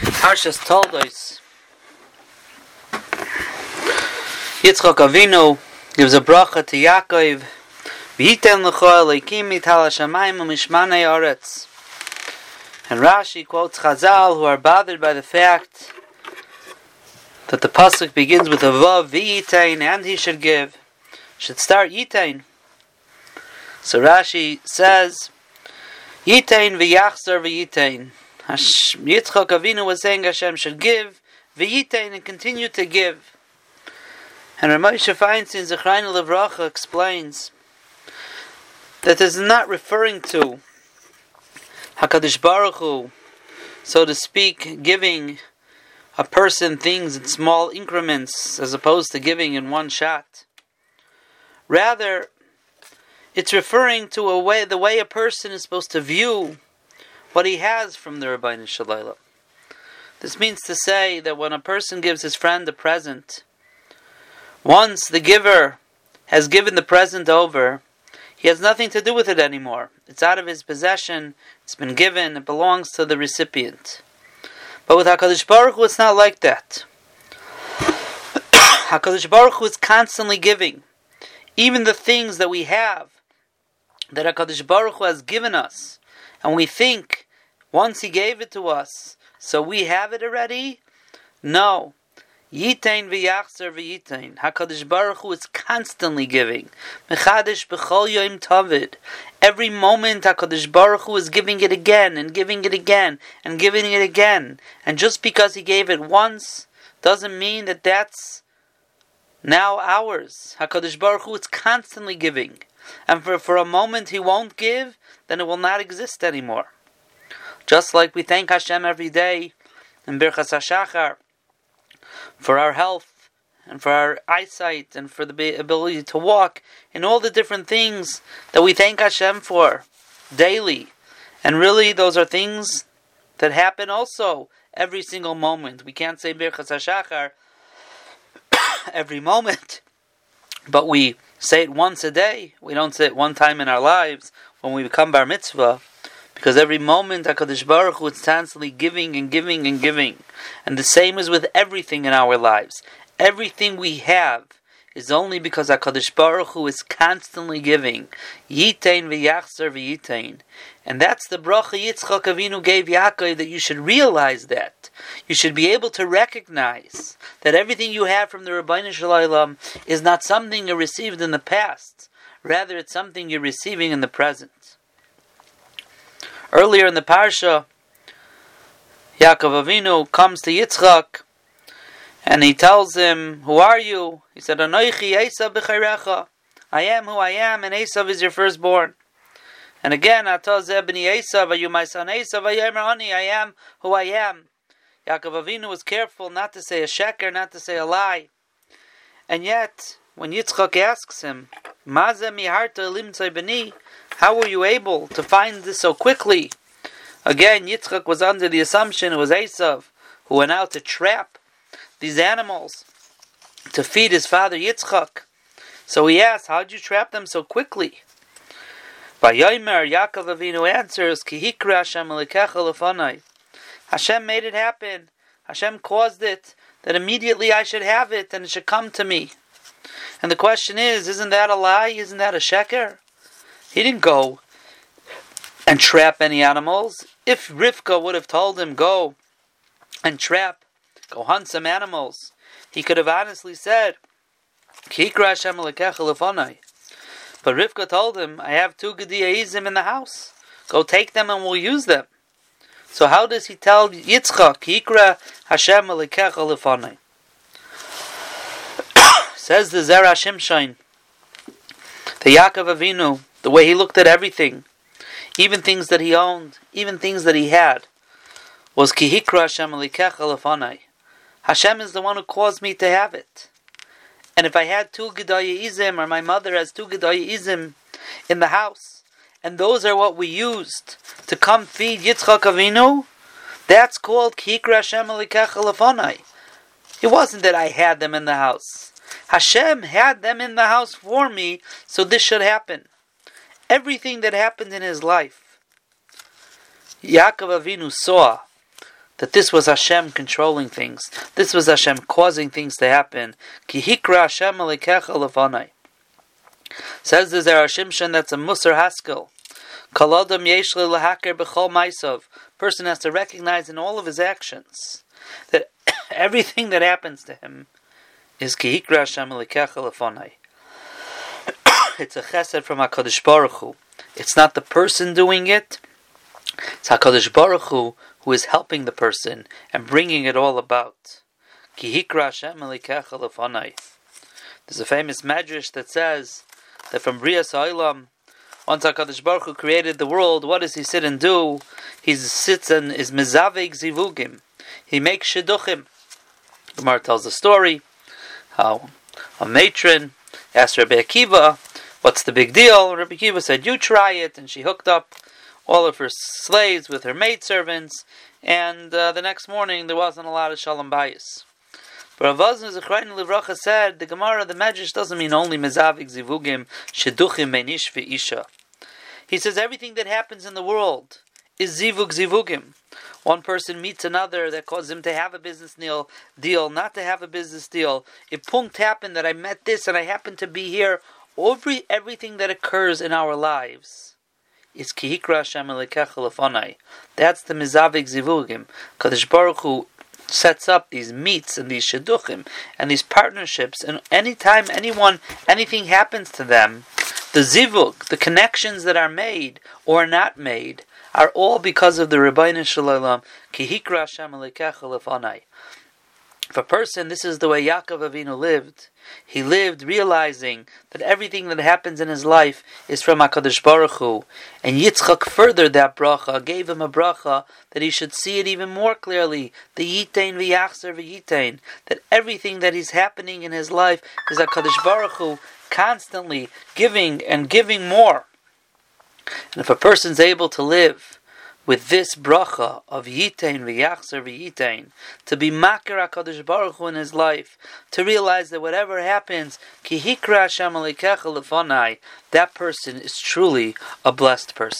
Parshas Toldos. Yitzchak Avinu gives a bracha to Yaakov. V'yiten l'cho elokim mital hashamayim u'mishmanei aretz. And Rashi quotes Chazal, who are bothered by the fact that the pasuk begins with a vav v'yitein, and he should give. Should start yitein. So Rashi says, Yitein v'yachzor v'yitein. Yitzchak Avinu was saying Hashem should give, v'yitein, and continue to give. And Rav Moshe Feinstein, Zechrein Levracha, explains that is not referring to Hakadosh Baruch Hu, so to speak, giving a person things in small increments as opposed to giving in one shot. Rather, it's referring to a way the way a person is supposed to view what he has from the Ribbono Shel Olam. This means to say that when a person gives his friend a present, once the giver has given the present over, he has nothing to do with it anymore. It's out of his possession, it's been given, it belongs to the recipient. But with HaKadosh Baruch Hu, it's not like that. HaKadosh Baruch Hu is constantly giving. Even the things that we have, that HaKadosh Baruch Hu has given us, and we think once He gave it to us, so we have it already? No. Yitain v'yachzer v'yitain. Hakadosh Baruch Hu is constantly giving. Mechadish b'chol yom tavid. Every moment Hakadosh Baruch Hu is giving it again and giving it again and giving it again. And just because He gave it once doesn't mean that that's now ours. Hakadosh Baruch Hu is constantly giving. And for, for a moment He won't give, then it will not exist anymore. Just like we thank Hashem every day in Birchas HaShachar for our health and for our eyesight and for the ability to walk and all the different things that we thank Hashem for daily. And really, those are things that happen also every single moment. We can't say Birchas HaShachar every moment, but we say it once a day. We don't say it one time in our lives when we become Bar Mitzvah. Because every moment HaKadosh Baruch Hu is constantly giving and giving and giving. And the same is with everything in our lives. Everything we have is only because HaKadosh Baruch Hu is constantly giving. Yitain v'yachzer v'yitain. And that's the bracha Yitzchak Avinu gave Yaakov that you should realize that. You should be able to recognize that everything you have from the Ribbono Shel Olam is not something you received in the past. Rather, it's something you're receiving in the present. Earlier in the parsha, Yaakov Avinu comes to Yitzchak and he tells him, "Who are you?" He said, "Anoichi Esav b'chayrecha." I am who I am, and Esav is your firstborn. And again, Atah Zebni Esav, are you my son Esav? I am who I am. Yaakov Avinu was careful not to say a sheker, not to say a lie. And yet, when Yitzchak asks him, "Maze miharta limtzay b'ni," How were you able to find this so quickly? Again, Yitzchak was under the assumption it was Esav who went out to trap these animals to feed his father Yitzchak. So he asked, How did you trap them so quickly? Vayomer Yaakov Avinu answers, Kihikra Hashem lefanai. Hashem made it happen. Hashem caused it that immediately I should have it and it should come to me. And the question is, isn't that a lie? Isn't that a sheker? He didn't go and trap any animals. If Rivka would have told him, go and trap, go hunt some animals, he could have honestly said, Kikra Hashem But Rivka told him, I have two Gediyaizim in the house. Go take them and we'll use them. So how does he tell Yitzchak, Kikra Hashem? Says the Zera Shimshon, the Yaakov Avinu, the way he looked at everything, even things that he owned, even things that he had, was Kihikra Hashem lefanai. Hashem is the one who caused me to have it. And if I had two Gedaya Izim, or my mother has two Gedaya Izim in the house, and those are what we used to come feed Yitzchak Avinu, that's called Kihikra Hashem lefanai. It wasn't that I had them in the house. Hashem had them in the house for me, so this should happen everything that happened in his life. Yaakov Avinu saw that this was Hashem controlling things. This was Hashem causing things to happen. Ki hikra Hashem. Says the Zera Shimshon that's a Musar Haskell. Kaladam yeshli lahaker b'chol. Person has to recognize in all of his actions that everything that happens to him is ki hikra Hashem lefanai. It's a chesed from Hakadosh Baruch Hu. It's not the person doing it. It's Hakadosh Baruch Hu who is helping the person and bringing it all about. There's a famous medrash that says that from Bria Sa'ilam, once HaKadosh Baruch Hu created the world, what does he sit and do? He sits and is mezaveg zivugim. He makes shidduchim. Gemara tells the story how a matron asked Rabbi Akiva, what's the big deal? Rabbi Akiva said, you try it, and she hooked up all of her slaves with her maidservants, and uh, the next morning there wasn't a lot of shalom bayis. But Ravazin Zechrein Livracha said the Gemara, the Medrash doesn't mean only mezavik zivugim sheduchim beinish ve'isha. He says everything that happens in the world is zivug zivugim. One person meets another that causes him to have a business deal, deal, not to have a business deal. It punkt happened that I met this and I happen to be here. Every everything that occurs in our lives is kihikra Hashem. That's the mizavik zivugim. Kadosh Baruch Hu sets up these meets and these shidduchim and these partnerships, and anytime anyone anything happens to them, the zivug, the connections that are made or not made, are all because of the Ribbono Shel Olam kihikra Hashem. If a person, this is the way Yaakov Avinu lived. He lived realizing that everything that happens in his life is from Hakadosh Baruch Hu, and Yitzchak furthered that bracha, gave him a bracha that he should see it even more clearly. The Yitain v'Yachzer v'Yitain, that everything that is happening in his life is Hakadosh Baruch Hu constantly giving and giving more. And if a person's able to live with this bracha of Yitain v'Yachzer v'Yitain, to be Makar HaKadosh Baruch Hu in his life, to realize that whatever happens, Ki Hikra Hashem that person is truly a blessed person.